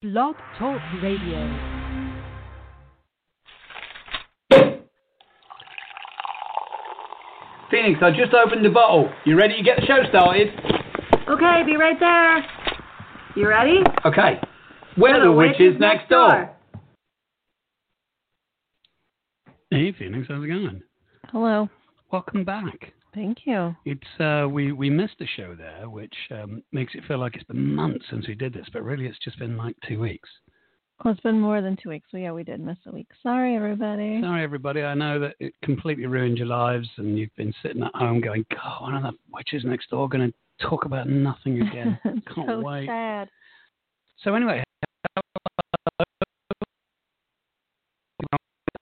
Blog Talk Radio. Phoenix, I just opened the bottle. You ready to get the show started? Okay, be right there. You ready? Okay. We're the witches next door. Hey, Phoenix, how's it going? Hello. Welcome back. Thank you. It's uh, we we missed a show there, which um, makes it feel like it's been months since we did this, but really it's just been like two weeks. Well, it's been more than two weeks, so yeah, we did miss a week. Sorry, everybody. Sorry, everybody. I know that it completely ruined your lives, and you've been sitting at home going, "God, one of the witches next door going to talk about nothing again." Can't so wait. sad. So anyway,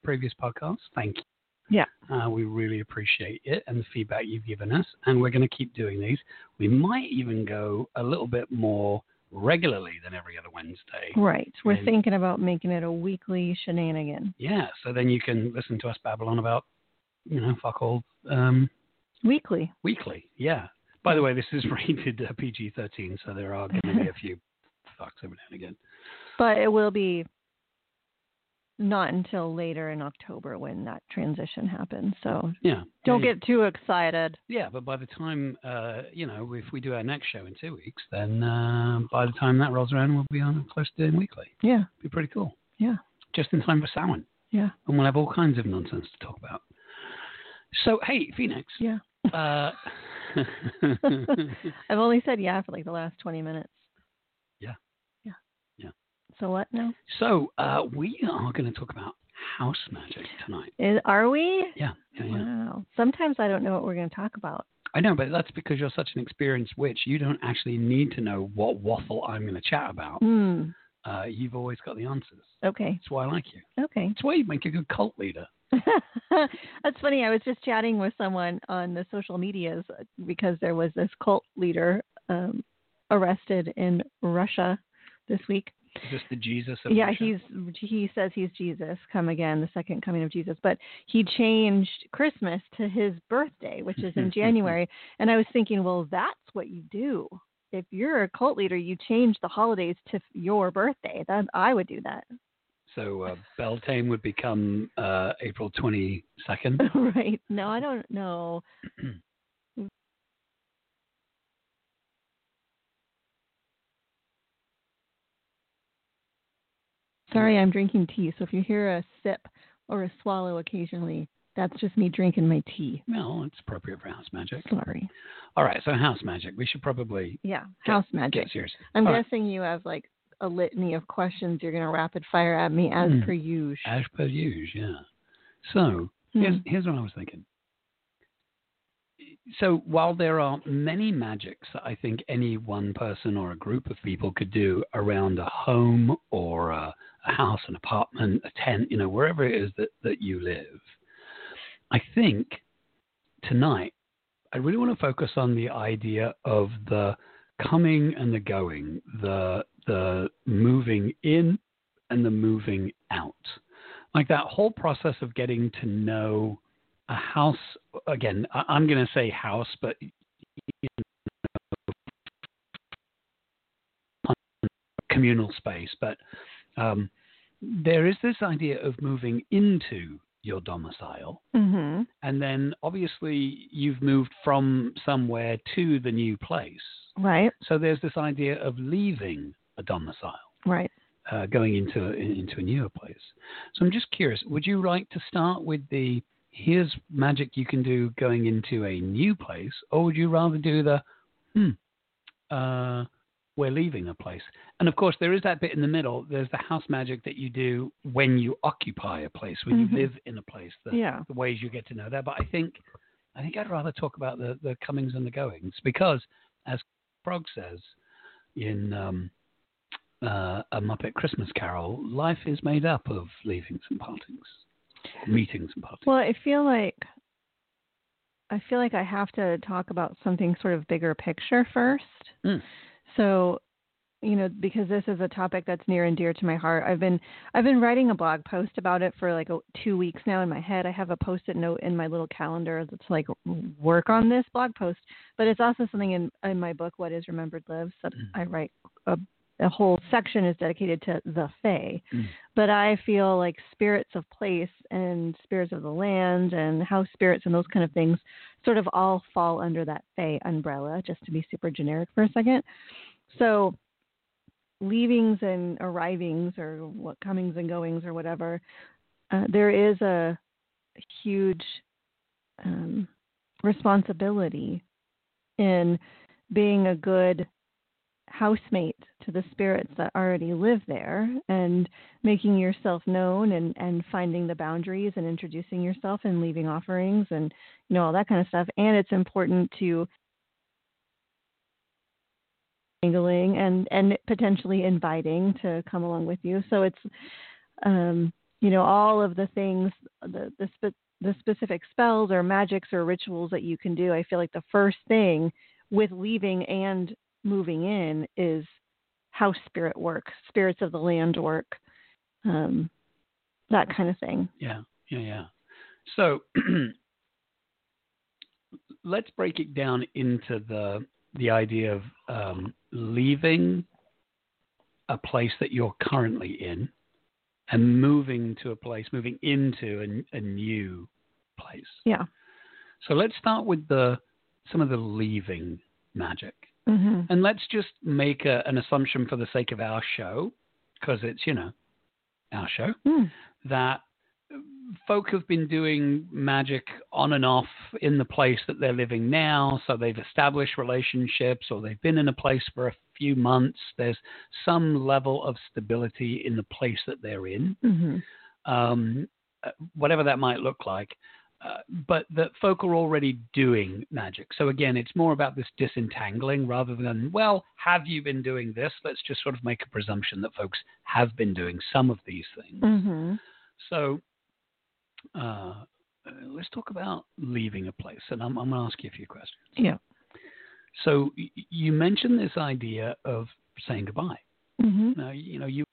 previous podcast. Thank you. Yeah. Uh, we really appreciate it and the feedback you've given us, and we're going to keep doing these. We might even go a little bit more regularly than every other Wednesday. Right. We're And- thinking about making it a weekly shenanigan. Yeah, so then you can listen to us babble on about, you know, fuck all um, Weekly. weekly. Yeah. By the way, this is rated uh, PG-13, so there are going to be a few fucks every now and again. But it will be not until later in October when that transition happens. So Yeah. don't yeah, get too excited. Yeah, but by the time, uh, you know, if we do our next show in two weeks, then uh, by the time that rolls around, we'll be on close to doing weekly. Yeah. Be pretty cool. Yeah. Just in time for Samhain. Yeah. And we'll have all kinds of nonsense to talk about. So, hey, Phoenix. Yeah. Uh, I've only said yeah for like the last 20 minutes. So what now? so, uh, we are going to talk about house magic tonight. Is, are we? Yeah, yeah, yeah. Wow. Sometimes I don't know what we're going to talk about. I know, but that's because you're such an experienced witch. You don't actually need to know what waffle I'm going to chat about. Hmm. Uh, you've always got the answers. Okay. That's why I like you. Okay. That's why you make a good cult leader. That's funny. I was just chatting with someone on the social medias because there was this cult leader um, arrested in Russia this week. Is this the Jesus of Yeah, he's he says he's Jesus, come again, the second coming of Jesus. But he changed Christmas to his birthday, which is in January. And I was thinking, well, that's what you do. If you're a cult leader, you change the holidays to your birthday. That I would do that. So uh, Beltane would become uh, April 22nd. right? No, I don't know. Sorry, I'm drinking tea. So if you hear a sip or a swallow occasionally, that's just me drinking my tea. well, it's appropriate for house magic. Sorry. All right, so house magic. We should probably Yeah, Get- house magic. get. I'm All right. guessing you have like a litany of questions you're going to rapid fire at me as Hmm. per usual. As per usual, yeah. So here's, Hmm. here's what I was thinking. So while there are many magics that I think any one person or a group of people could do around a home or a, a house, an apartment, a tent, you know, wherever it is that, that you live, I think tonight I really want to focus on the idea of the coming and the going, the the moving in and the moving out. Like that whole process of getting to know a house again, I'm going to say house, but you know, communal space, but um, there is this idea of moving into your domicile hmm and then obviously you've moved from somewhere to the new place. Right, So there's this idea of leaving a domicile, right. uh, going into into a newer place. So I'm just curious, would you like to start with the here's magic you can do going into a new place, or would you rather do the hmm, uh, we're leaving a place? And of course, there is that bit in the middle. There's the house magic that you do when you occupy a place, when Mhm. you live in a place. The, Yeah. the ways you get to know that. But I think I think I'd rather talk about the, the comings and the goings because, as Frog says in um, uh, a Muppet Christmas Carol, life is made up of leavings and partings, meetings and partings. Well, I feel like I feel like I have to talk about something sort of bigger picture first. Mm. So, you know, because this is a topic that's near and dear to my heart. I've been I've been writing a blog post about it for like a, 2 weeks now in my head. I have a post-it note in my little calendar that's like work on this blog post, but it's also something in in my book What is Remembered Lives that Mm. I write a a whole section is dedicated to the Fae. Mm. But I feel like spirits of place and spirits of the land and house spirits and those kind of things sort of all fall under that Fae umbrella, just to be super generic for a second. So leavings and arrivings or what comings and goings or whatever, uh, there is a huge um, responsibility in being a good housemate to the spirits that already live there and making yourself known and, and finding the boundaries and introducing yourself and leaving offerings and you know all that kind of stuff. And it's important to mingling and and potentially inviting to come along with you. So it's um you know all of the things the the spe- the specific spells or magics or rituals that you can do i feel like the first thing with leaving and moving in is house spirit work spirits of the land work um that kind of thing Yeah, yeah, yeah. So let's break it down into the the idea of um, leaving a place that you're currently in and moving to a place, moving into a, a new place. yeah So let's start with the some of the leaving magic, hmm and let's just make a, an assumption for the sake of our show, because it's you know our show Mm. that folk have been doing magic on and off in the place that they're living now. So they've established relationships or they've been in a place for a few months. There's some level of stability in the place that they're in, hmm um, uh, whatever that might look like. Uh, but that folk are already doing magic. So again, it's more about this disentangling rather than, well, have you been doing this? Let's just sort of make a presumption that folks have been doing some of these things. hmm So uh, let's talk about leaving a place, and I'm, I'm going to ask you a few questions. yeah So y- you mentioned this idea of saying goodbye. hmm Now, you know, you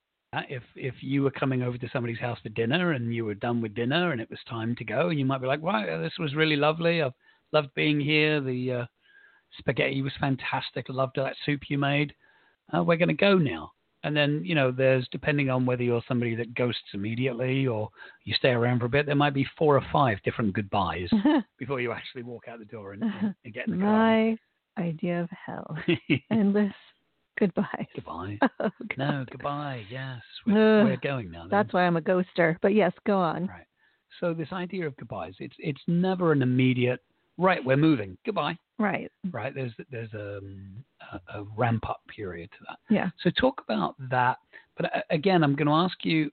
if if you were coming over to somebody's house for dinner and you were done with dinner and it was time to go, and you might be like, right, this was really lovely. I've loved being here. The uh, spaghetti was fantastic. I loved that soup you made. Uh, we're going to go now. And then, you know, there's depending on whether you're somebody that ghosts immediately or you stay around for a bit, there might be four or five different goodbyes before you actually walk out the door and, and, and get in the car. my idea of hell endless goodbye goodbye. oh, No, goodbye. Yes, we're, Ugh, we're going now. then. that's why i'm a ghoster but yes go on Right. So this idea of goodbyes, it's it's never an immediate right. We're moving. Goodbye. right Right. There's there's um, a, a ramp up period to that. yeah So talk about that. But uh, again, I'm going to ask you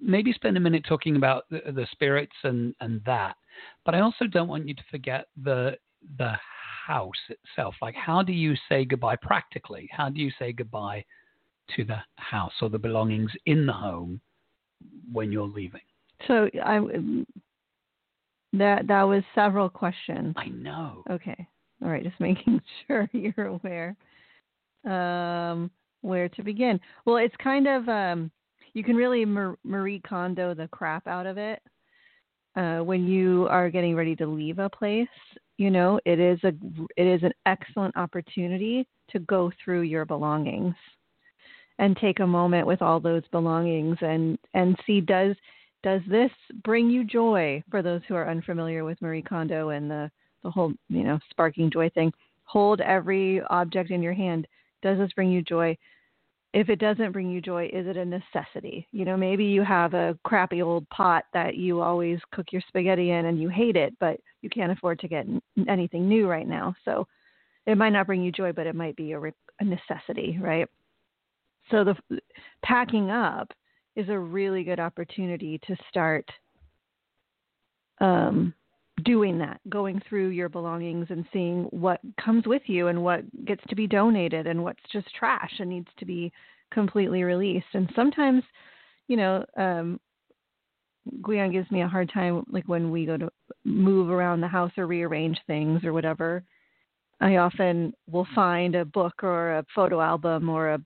maybe spend a minute talking about the, the spirits and and that. But I also don't want you to forget the the house itself. Like, how do you say goodbye practically? How do you say goodbye to the house or the belongings in the home when you're leaving? so i that that was several questions I know. Okay. All right. Just making sure you're aware. Um, where to begin? Well, it's kind of um, you can really Mar- Marie Kondo the crap out of it uh, when you are getting ready to leave a place. You know, it is a it is an excellent opportunity to go through your belongings and take a moment with all those belongings and and see does does this bring you joy for those who are unfamiliar with Marie Kondo and the the whole you know sparking joy thing hold every object in your hand does this bring you joy if it doesn't bring you joy is it a necessity? You know maybe you have a crappy old pot that you always cook your spaghetti in and you hate it but you can't afford to get anything new right now. So it might not bring you joy but it might be a, re- a necessity right? So the packing up is a really good opportunity to start um, doing that, going through your belongings and seeing what comes with you and what gets to be donated and what's just trash and needs to be completely released. And sometimes, you know, um, Gwion gives me a hard time, like when we go to move around the house or rearrange things or whatever. I often will find a book or a photo album or a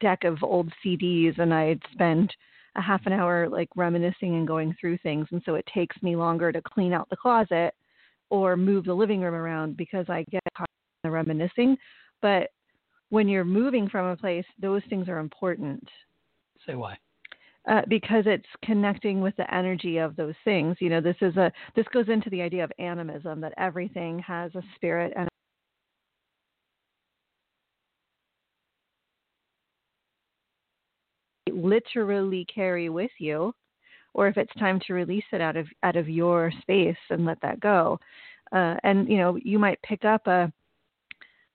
deck of old CDs, and I'd spend a half an hour like reminiscing and going through things. And so it takes me longer to clean out the closet or move the living room around because I get caught in the reminiscing. But when you're moving from a place, those things are important Say why. uh, because it's connecting with the energy of those things. You know, this is a this goes into the idea of animism that everything has a spirit and literally carry with you or if it's time to release it out of out of your space and let that go. Uh, and you know you might pick up a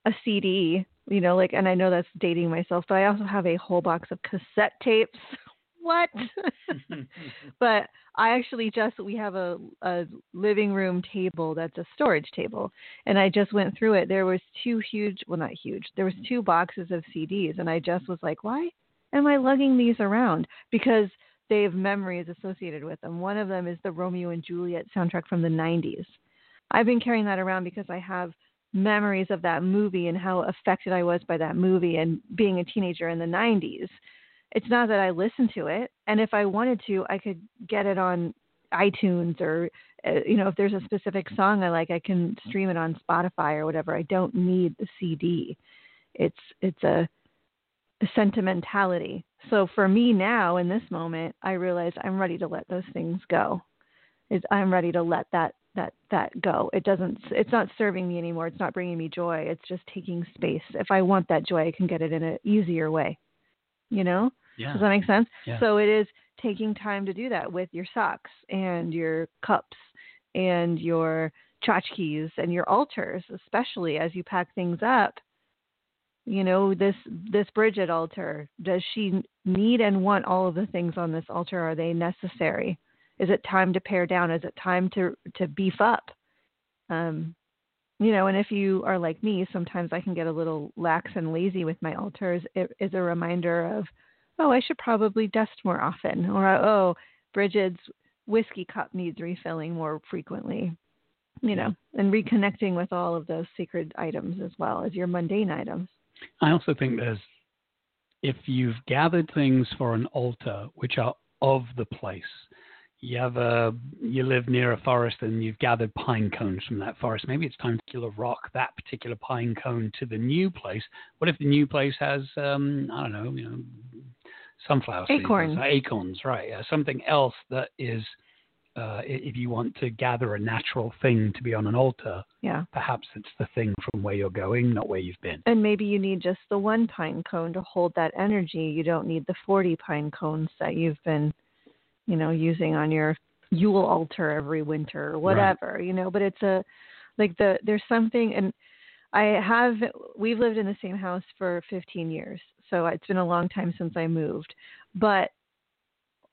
a cd you know like and i know that's dating myself but i also have a whole box of cassette tapes. What? But i actually just we have a a living room table that's a storage table and i just went through it. There was two huge well not huge there was two boxes of cds and i just was like why am i lugging these around because they have memories associated with them one of them is the romeo and juliet soundtrack from the 90s i've been carrying that around because i have memories of that movie and how affected i was by that movie and being a teenager in the 90s it's not that I listen to it, and if I wanted to, I could get it on iTunes or uh, you know if there's a specific song I like, I can stream it on Spotify or whatever. I don't need the CD. It's it's a, a sentimentality. So for me now in this moment, I realize I'm ready to let those things go. Is I'm ready to let that that that go. It doesn't it's not serving me anymore. It's not bringing me joy. It's just taking space. If I want that joy, I can get it in an easier way. You know? Yeah. Does that make sense? Yeah. So it is taking time to do that with your socks and your cups and your tchotchkes and your altars, especially as you pack things up. You know, this this Bridget altar, does she need and want all of the things on this altar? Are they necessary? Is it time to pare down? Is it time to to beef up? Um, you know, and if you are like me, sometimes I can get a little lax and lazy with my altars. It is a reminder of, oh, I should probably dust more often, or oh, Bridget's whiskey cup needs refilling more frequently. You know, and reconnecting with all of those sacred items as well as your mundane items. I also think there's, if you've gathered things for an altar which are of the place, you have a, you live near a forest and you've gathered pine cones from that forest. Maybe it's time to kill a rock that particular pine cone to the new place. What if the new place has, um, I don't know, you know, sunflower Acorns. acorns, right? Uh, something else that is, uh, i- if you want to gather a natural thing to be on an altar, Yeah. perhaps it's the thing from where you're going, not where you've been. And maybe you need just the one pine cone to hold that energy. You don't need the 40 pine cones that you've been, you know, using on your Yule altar every winter or whatever, you know, but it's a like the there's something and I have we've lived in the same house for 15 years. So it's been a long time since I moved, but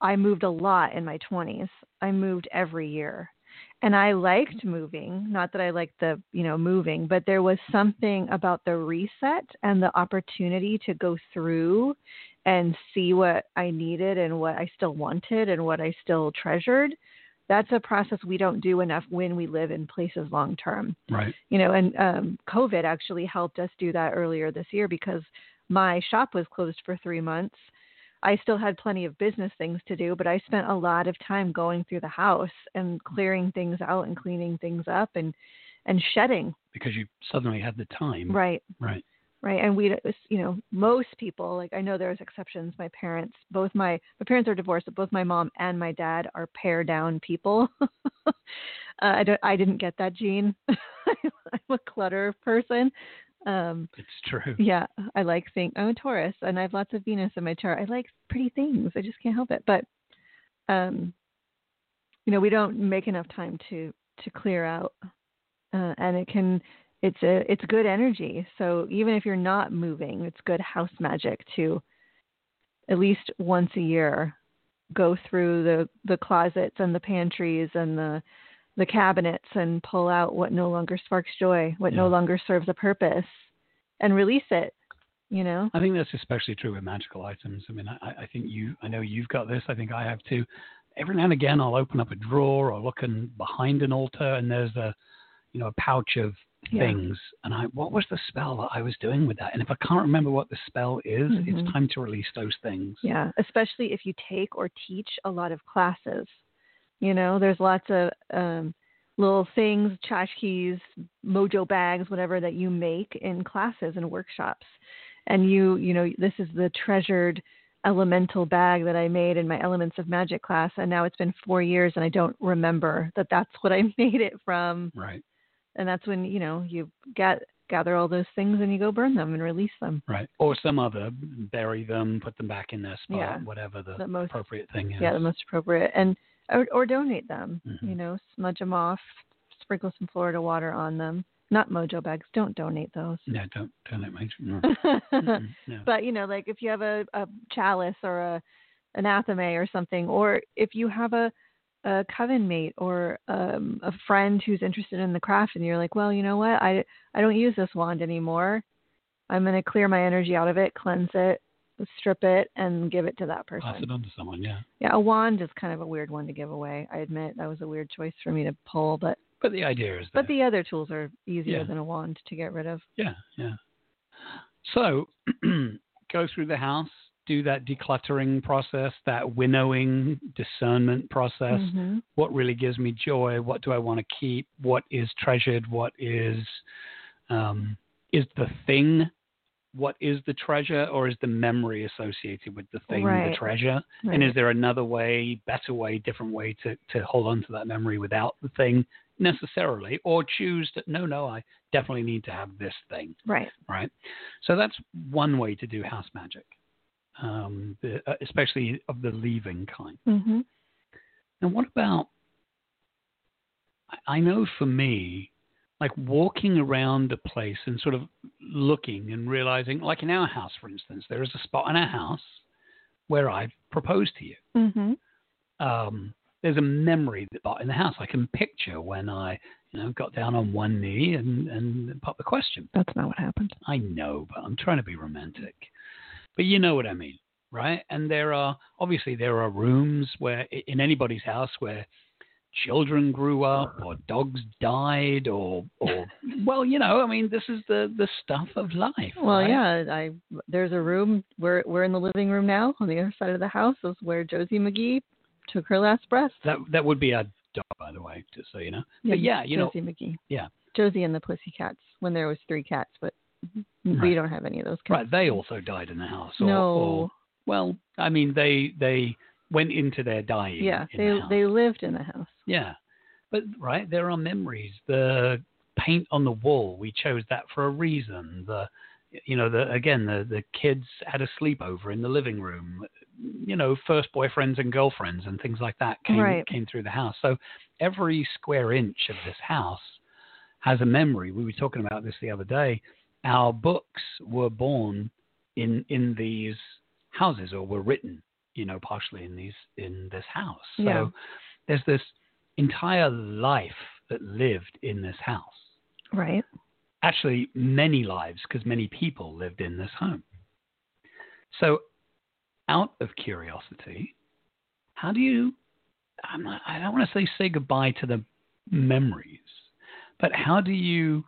I moved a lot in my 20s. I moved every year. And I liked moving, not that I liked the, you know, moving, but there was something about the reset and the opportunity to go through and see what I needed and what I still wanted and what I still treasured. That's a process we don't do enough when we live in places long term Right. you know and um covid actually helped us do that earlier this year because my shop was closed for 3 months i still had plenty of business things to do but i spent a lot of time going through the house and clearing things out and cleaning things up and and shedding. Because you suddenly had the time. right. Right. right. And we you know most people like i know there's exceptions. My parents both my my parents are divorced but both my mom and my dad are pare down people. Uh, i don't i didn't get that gene. I'm a clutter person um It's true. yeah i like things i'm a taurus and i have lots of venus in my chart i like pretty things i just can't help it but um you know we don't make enough time to to clear out uh, and it can it's a it's good energy so even if you're not moving it's good house magic to at least once a year go through the the closets and the pantries and the the cabinets and pull out what no longer sparks joy what no longer serves a purpose and release it you know I think that's especially true with magical items. I mean, I, I think you, I know you've got this. I think I have too. Every now and again, I'll open up a drawer or look in behind an altar, and there's a, you know, a pouch of Yeah. things. And I, what was the spell that I was doing with that? And if I can't remember what the spell is, Mhm. it's time to release those things. Yeah, especially if you take or teach a lot of classes. You know, there's lots of um, little things, tchotchkes, mojo bags, whatever that you make in classes and workshops. and you you know this is the treasured elemental bag that I made in my Elements of Magic class, and now it's been four years and I don't remember that that's what I made it from. Right. And that's when you know you get gather all those things and you go burn them and release them. Right. Or some other, bury them, put them back in their spot, Yeah. whatever the, The most- appropriate thing is. Yeah, the most appropriate, and or, or donate them. Mhm. You know, smudge them off, sprinkle some Florida water on them. Not mojo bags. Don't donate those. No, don't don't let. No. No. but you know, like if you have a, a chalice or a an athame or something, or if you have a a coven mate or um, a friend who's interested in the craft, and you're like, well, you know what, I I don't use this wand anymore. I'm going to clear my energy out of it, cleanse it, strip it, and give it to that person. Pass it on to someone. Yeah. Yeah, a wand is kind of a weird one to give away. I admit that was a weird choice for me to pull, but But the idea is but the other tools are easier Yeah. than a wand to get rid of. Yeah, yeah. So go through the house, do that decluttering process, that winnowing discernment process. Mhm. What really gives me joy? What do I want to keep? What is treasured? What is um, is the thing? What is the treasure, or is the memory associated with the thing the treasure? Right. And is there another way, better way, different way to, to hold on to that memory without the thing necessarily? Or choose that, no, no, I definitely need to have this thing, right. right? So that's one way to do house magic, um, the, uh, especially of the leaving kind. hmm And what about, I know for me, like walking around a place and sort of looking and realizing, like in our house, for instance, there is a spot in our house where I proposed to you. hmm um, there's a memory that in the house I can picture when I, you know, got down on one knee and and popped the question. That's not what happened. I know, but I'm trying to be romantic. But you know what I mean, right? And there are obviously there are rooms where in anybody's house where children grew up or dogs died or or well, you know, I mean, this is the the stuff of life. Well, right? yeah, I there's a room. We're we're in the living room now. On the other side of the house is where Josie McGee took her last breath. That that would be our dog, by the way, just so you know. But yeah, you know, Josie McGee. yeah. Josie and the Pussycats when there was three cats, but mm-hmm. we Right. don't have any of those cats. Right, they also died in the house. Or, no. or- well, I mean, they they went into their dying. yeah, they the they lived in the house. Yeah, but right, there are memories. The paint on the wall, we chose that for a reason. The you know, the again, the the kids had a sleepover in the living room. You know, first boyfriends and girlfriends and things like that came Right. came through the house. So every square inch of this house has a memory. We were talking about this the other day. Our books were born in in these houses or were written, you know, partially in these in this house. So Yeah. there's this entire life that lived in this house. Right. Actually, many lives because many people lived in this home. So, out of curiosity, how do you? I'm not, I don't want to say say goodbye to the memories, but how do you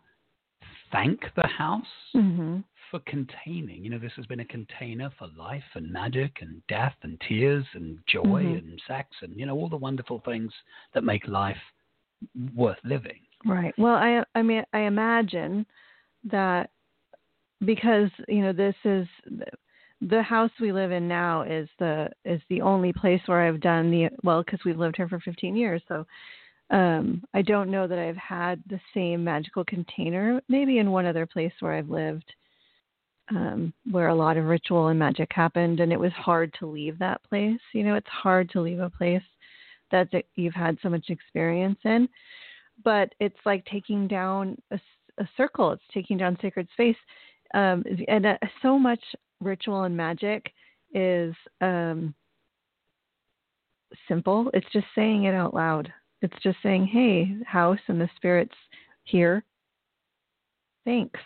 thank the house hmm for containing? You know, this has been a container for life and magic and death and tears and joy Mhm. and sex and you know all the wonderful things that make life worth living. Right. Well, I I mean I imagine that because you know this is the house we live in now is the is the only place where I've done the well because we've lived here for 15 years so um I don't know that I've had the same magical container maybe in one other place where I've lived um where a lot of ritual and magic happened and it was hard to leave that place. You know it's hard to leave a place that you've had so much experience in but it's like taking down a circle. It's taking down sacred space. Um, and uh, so much ritual and magic is um, simple. It's just saying it out loud. It's just saying hey house and the spirits here. Thanks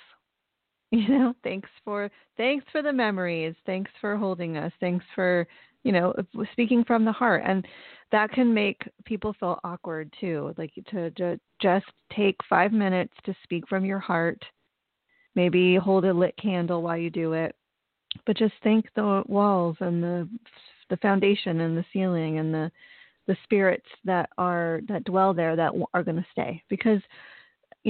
you know thanks for thanks for the memories thanks for holding us thanks for you know speaking from the heart and that can make people feel awkward too like to, to just take five minutes to speak from your heart maybe hold a lit candle while you do it but just thank the walls and the the foundation and the ceiling and the the spirits that are that dwell there that are going to stay because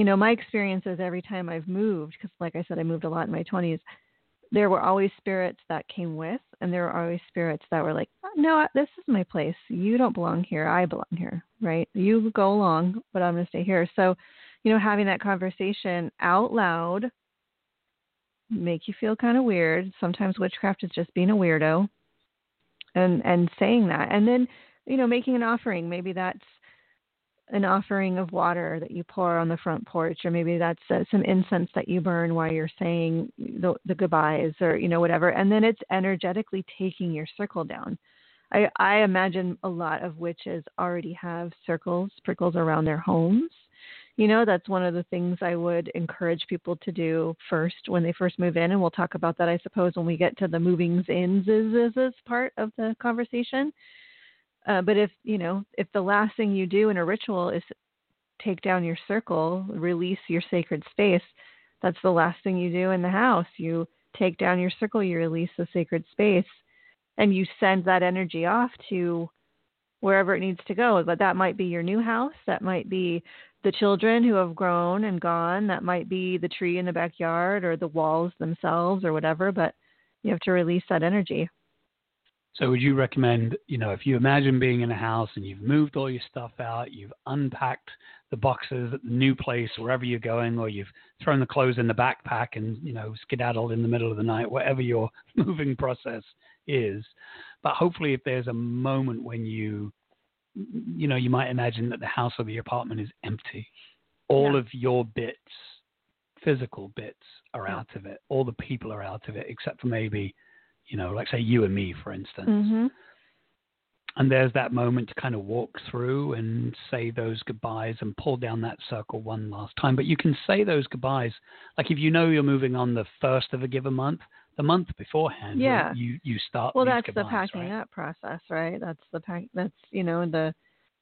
you know my experience is every time i've moved because like i said i moved a lot in my 20s there were always spirits that came with, and there were always spirits that were like, oh, "No, this is my place. You don't belong here. I belong here. Right? You go along, but I'm going to stay here." So, you know, having that conversation out loud make you feel kind of weird. Sometimes witchcraft is just being a weirdo, and and saying that, and then you know, making an offering. Maybe that's an offering of water that you pour on the front porch, or maybe that's uh, some incense that you burn while you're saying the, the goodbyes, or you know whatever. And then it's energetically taking your circle down. I, I imagine a lot of witches already have circles, prickles around their homes. You know, that's one of the things I would encourage people to do first when they first move in, and we'll talk about that, I suppose, when we get to the movings is part of the conversation uh, but if you know, if the last thing you do in a ritual is take down your circle, release your sacred space, that's the last thing you do in the house. You take down your circle, you release the sacred space, and you send that energy off to wherever it needs to go. But that might be your new house, that might be the children who have grown and gone, that might be the tree in the backyard or the walls themselves or whatever, but you have to release that energy. So would you recommend, you know, if you imagine being in a house and you've moved all your stuff out, you've unpacked the boxes at the new place, wherever you're going, or you've thrown the clothes in the backpack and, you know, skedaddled in the middle of the night, whatever your moving process is. But hopefully if there's a moment when you, you know, you might imagine that the house or the apartment is empty. All Yeah. of your bits, physical bits, are Yeah. out of it. All the people are out of it, except for maybe you know, like say you and me, for instance. hmm And there's that moment to kind of walk through and say those goodbyes and pull down that circle one last time. But you can say those goodbyes, like if you know you're moving on the first of a given month, the month beforehand, Yeah. you you start. Well, that's the packing right? up process, right? That's the pack. That's you know the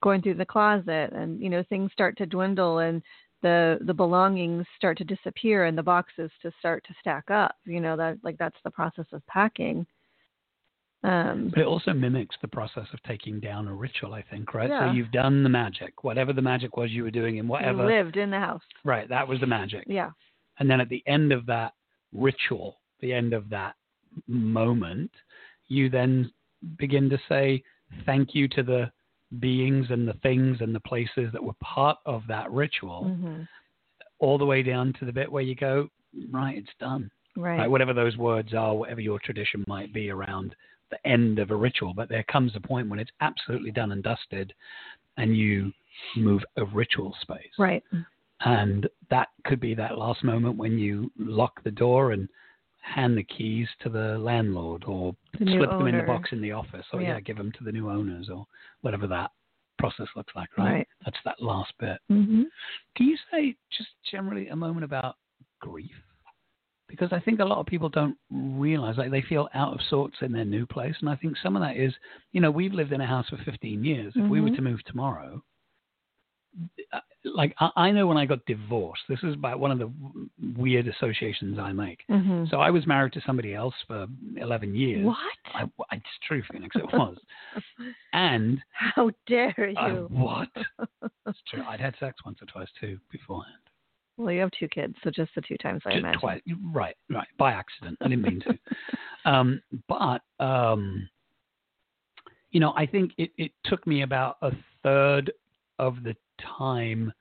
going through the closet, and you know things start to dwindle, and the the belongings start to disappear, and the boxes to start to stack up. You know that like that's the process of packing. Um, But it also mimics the process of taking down a ritual, I think, right? Yeah. So you've done the magic, whatever the magic was you were doing in you whatever. lived in the house. Right, that was the magic. Yeah. And then at the end of that ritual, the end of that moment, you then begin to say thank you to the beings and the things and the places that were part of that ritual, hmm all the way down to the bit where you go, right, it's done. Right. Right, whatever those words are, whatever your tradition might be around the end of a ritual. But there comes a point when it's absolutely done and dusted, and you move a ritual space. Right. And that could be that last moment when you lock the door and hand the keys to the landlord or The slip them in the box in the office or yeah. Yeah. give them to the new owners or whatever that process looks like, right? Right. That's that last bit. hmm Can you say just generally a moment about grief? Because I think a lot of people don't realize, like they feel out of sorts in their new place, and I think some of that is, you know, we've lived in a house for 15 years. If we were Mhm. to move tomorrow, like I, I know when I got divorced, this is about one of the weird associations I make. hmm So I was married to somebody else for 11 years. What? I, I, it's true, Phoenix. It was, and How dare you? What? It's true. I'd had sex once or twice too beforehand. well, you have two kids, so just the two times I Just imagine. twice. Right, right. By accident. I didn't mean to. um, but um, you know, I think it, it took me about a third of the time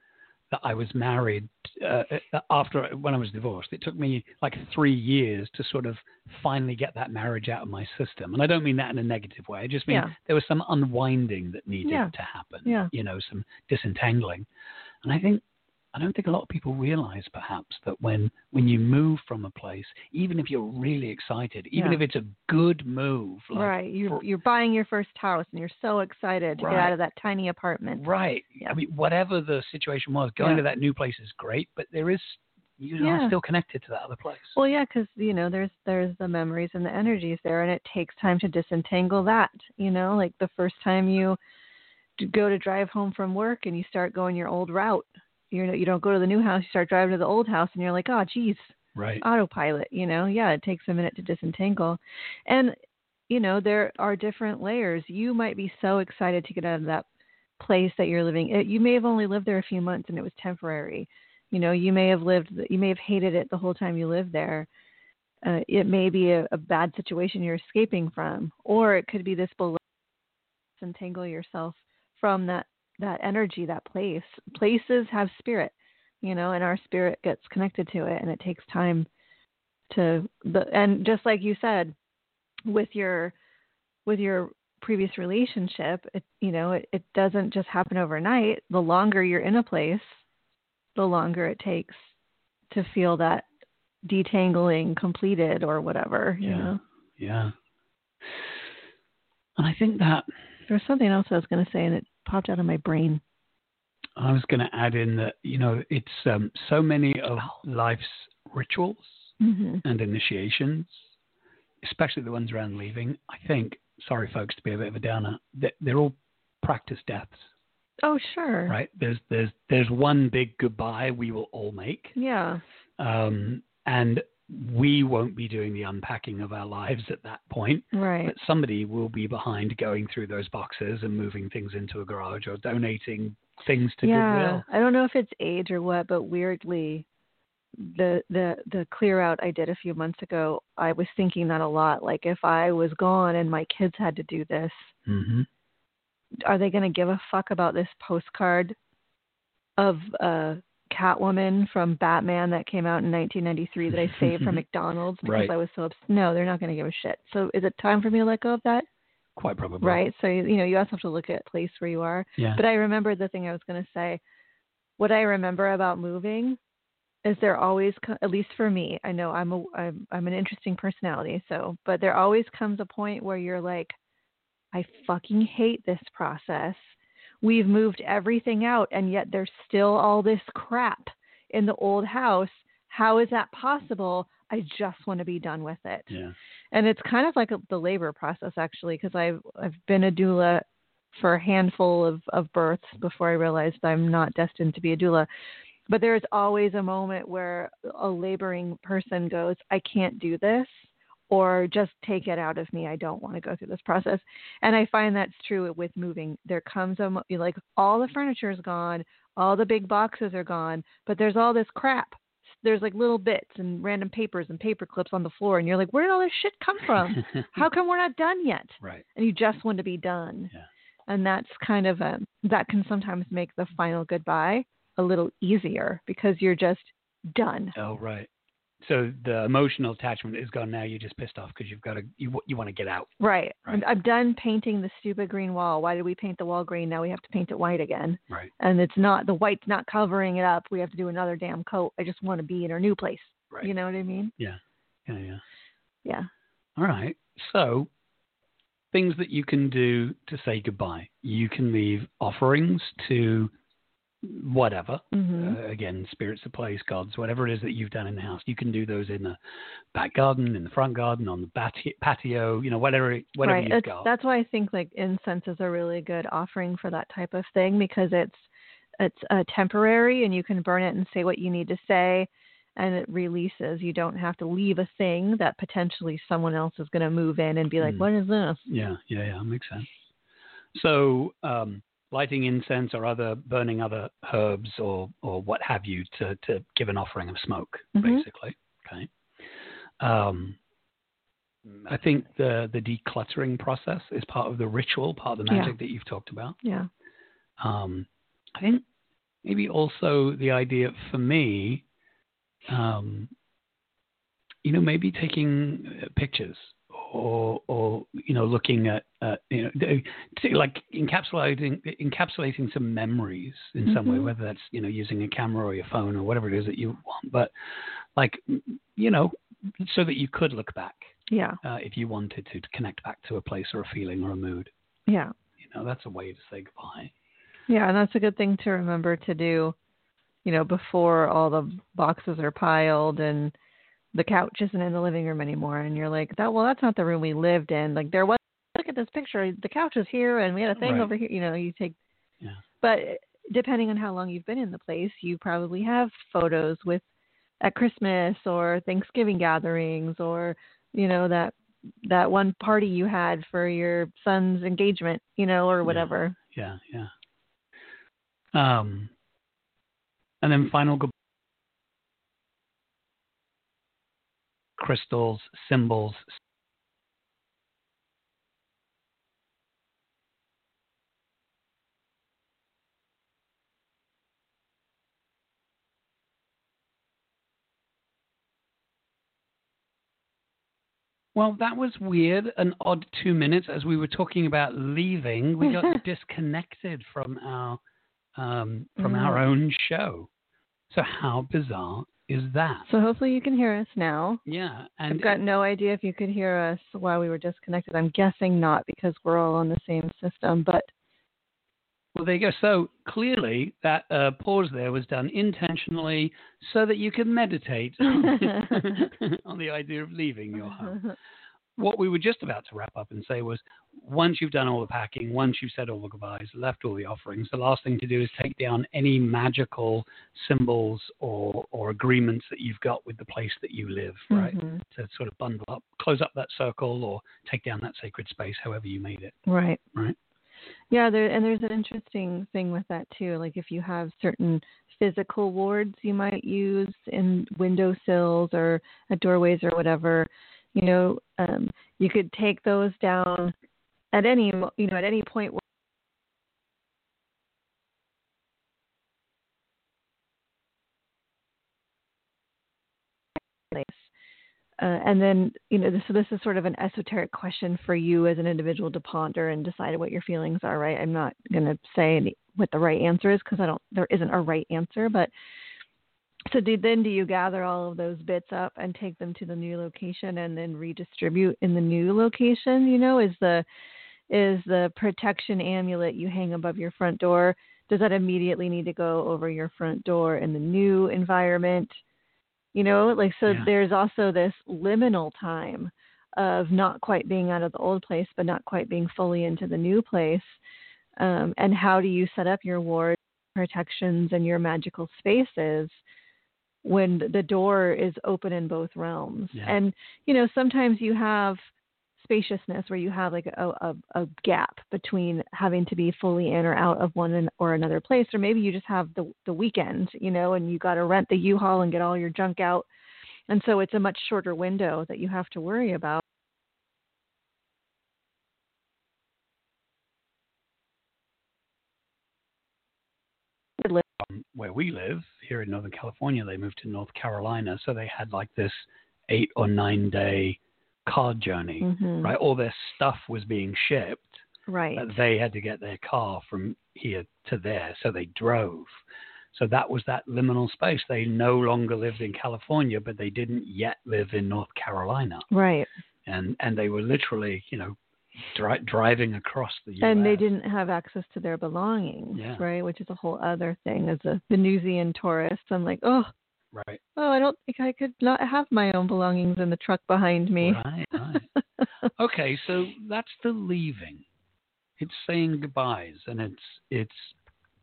that I was married uh, after when I was divorced. It took me like three years to sort of finally get that marriage out of my system. And I don't mean that in a negative way. I just mean Yeah. there was some unwinding that needed Yeah. to happen. Yeah. You know, some disentangling. And I think I don't think a lot of people realize perhaps that when when you move from a place, even if you're really excited, even Yeah. if it's a good move, like right. You're for- you're buying your first house and you're so excited to get out of that tiny apartment. Right. Yeah. I mean, whatever the situation was, going Yeah. to that new place is great, but there is you Yeah. are still connected to that other place. Well, yeah, because you know there's there's the memories and the energies there, and it takes time to disentangle that. You know, like the first time you go to drive home from work and you start going your old route. You know, you don't go to the new house. You start driving to the old house, and you're like, oh, geez, right. autopilot. You know, yeah, it takes a minute to disentangle, and you know there are different layers. You might be so excited to get out of that place that you're living. It, you may have only lived there a few months, and it was temporary. You know, you may have lived, you may have hated it the whole time you lived there. Uh, it may be a, a bad situation you're escaping from, or it could be this belief entangle yourself from that that energy, that place. Places have spirit, you know, and our spirit gets connected to it, and it takes time to the and just like you said, with your with your previous relationship, it you know, it, it doesn't just happen overnight. The longer you're in a place, the longer it takes to feel that detangling completed or whatever, you Yeah. know. Yeah. And I think that There's something else I was going to say, and it popped out of my brain. I was going to add in that, you know, it's um, so many of life's rituals hmm and initiations, especially the ones around leaving. I think, sorry, folks, to be a bit of a downer, that they're all practice deaths, Oh, sure. right? There's there's there's one big goodbye we will all make, Yeah. um, and we won't be doing the unpacking of our lives at that point. Right. But somebody will be behind going through those boxes and moving things into a garage or donating things to yeah. Goodwill. I don't know if it's age or what, but weirdly, the the the clear out I did a few months ago, I was thinking that a lot. Like if I was gone and my kids had to do this, hmm are they going to give a fuck about this postcard of uh Catwoman from Batman that came out in 1993 that I saved from McDonald's because Right. I was so obs- no, they're not going to give a shit. So is it time for me to let go of that? Quite probably. Right. So you you know you also have to look at place where you are. Yeah. But I remember the thing I was going to say. What I remember about moving is there always, at least for me, I know I'm a I'm, I'm an interesting personality. So, but there always comes a point where you're like, I fucking hate this process. We've moved everything out, and yet there's still all this crap in the old house. How is that possible? I just want to be done with it yeah. and it's kind of like a, the labor process actually because I've I've been a doula for a handful of of births before I realized I'm not destined to be a doula. But there is always a moment where a laboring person goes, I can't do this, or just take it out of me. I don't want to go through this process. And I find that's true with moving. There comes a mo- like all the furniture is gone, all the big boxes are gone, but there's all this crap. There's like little bits and random papers and paper clips on the floor, and you're like, where did all this shit come from? How come we're not done yet? right. And you just want to be done. Yeah. And that's kind of a that can sometimes make the final goodbye a little easier because you're just done. Oh, right. So the emotional attachment is gone now. You're just pissed off because you've got to you you want to get out. Right. Right. I'm, done painting the stupid green wall. Why did we paint the wall green? Now we have to paint it white again. Right. And it's not the white's not covering it up. We have to do another damn coat. I just want to be in our new place. Right. You know what I mean? Yeah. Yeah. Yeah. Yeah. All right. So things that you can do to say goodbye. You can leave offerings to whatever. hmm Uh, again, spirits of place, gods, whatever it is that you've done in the house. You can do those in the back garden, in the front garden, on the bati- patio. You know, whatever whatever right. you've That's, got. that's why I think like incense is a really good offering for that type of thing because it's it's uh, temporary and you can burn it and say what you need to say and it releases. You don't have to leave a thing that potentially someone else is going to move in and be like, Mm. "What is this?" Yeah, yeah, yeah, makes sense. So, um, lighting incense or other burning other herbs or or what have you to to give an offering of smoke, Mhm. basically. Okay. Um, I think the the decluttering process is part of the ritual, part of the Yeah. magic that you've talked about. Yeah. Um, I think maybe also the idea for me, um, you know, maybe taking uh, pictures or, or you know, looking at, uh, you know, to, like encapsulating encapsulating some memories in some way, Mhm. whether that's you know using a camera or your phone or whatever it is that you want, but like you know, so that you could look back Yeah. uh, if you wanted to, to connect back to a place or a feeling or a mood. Yeah. You know, that's a way to say goodbye. Yeah, and that's a good thing to remember to do, you know, before all the boxes are piled and the couch isn't in the living room anymore and you're like, that well that's not the room we lived in. Like there was look at this picture, the couch is here and we had a thing Right. over here, you know, you take Yeah. But depending on how long you've been in the place, you probably have photos with at Christmas or Thanksgiving gatherings or, you know, that that one party you had for your son's engagement, you know, or Yeah. whatever. Yeah, yeah. Um, and then final crystals, symbols. Well, that was weird, an odd two minutes as we were talking about leaving. We got disconnected from our um, from our Mm. own show. So how bizarre is that? So hopefully you can hear us now. yeah, and I've got no idea if you could hear us while we were disconnected. I'm guessing not because we're all on the same system. But Well, there you go. So clearly, that uh, pause there was done intentionally so that you can meditate on the idea of leaving your home. What we were just about to wrap up and say was once you've done all the packing, once you've said all the goodbyes, left all the offerings, the last thing to do is take down any magical symbols or, or agreements that you've got with the place that you live, right? Mhm. To sort of bundle up, close up that circle or take down that sacred space, however you made it, Right. right? Yeah, there and there's an interesting thing with that too. Like if you have certain physical wards you might use in windowsills or at doorways or whatever, you know, um, you could take those down at any you know at any point where. Uh, and then, you know, this, so this is sort of an esoteric question for you as an individual to ponder and decide what your feelings are, right? I'm not going to say any, what the right answer is because I don't, there isn't a right answer. But so do, then do you gather all of those bits up and take them to the new location and then redistribute in the new location? You know, is the, is the protection amulet you hang above your front door, does that immediately need to go over your front door in the new environment? You know, like so Yeah. there's also this liminal time of not quite being out of the old place, but not quite being fully into the new place. Um, and how do you set up your ward protections and your magical spaces when the door is open in both realms? Yeah. And you know, sometimes you have spaciousness where you have like a, a, a gap between having to be fully in or out of one or another place or maybe you just have the the weekend you know and you got to rent the u-haul and get all your junk out and so it's a much shorter window that you have to worry about where we live here in Northern California, they moved to North Carolina, so they had like this eight or nine day car journey, Mhm. right? All their stuff was being shipped, right but they had to get their car from here to there, so they drove. So that was that liminal space. They no longer lived in California, but they didn't yet live in North Carolina, right and and they were literally, you know, dri- driving across the U.S. and they didn't have access to their belongings Yeah. right which is a whole other thing as a venusian Taurus i'm like oh right, oh i don't think i could not have my own belongings in the truck behind me right, right. Okay, so that's the leaving. It's saying goodbyes, and it's it's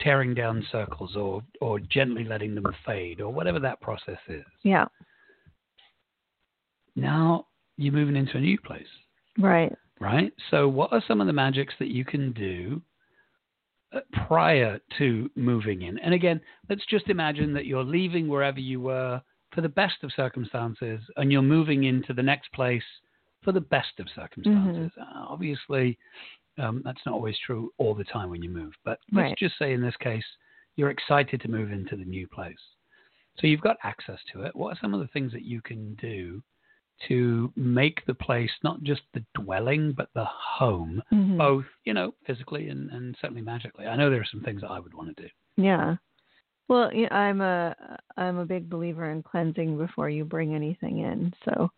tearing down circles, or or gently letting them fade, or whatever that process is. yeah Now you're moving into a new place, right right? So what are some of the magics that you can do uh, prior to moving in? And again, let's just imagine that you're leaving wherever you were for the best of circumstances, and you're moving into the next place for the best of circumstances. Uh, obviously, um, that's not always true all the time when you move, but let's Right. just say in this case, you're excited to move into the new place. So you've got access to it. What are some of the things that you can do to make the place not just the dwelling, but the home, Mhm. both, you know, physically and, and certainly magically? I know there are some things that I would want to do. Yeah. Well, yeah, I'm a I'm a big believer in cleansing before you bring anything in. So,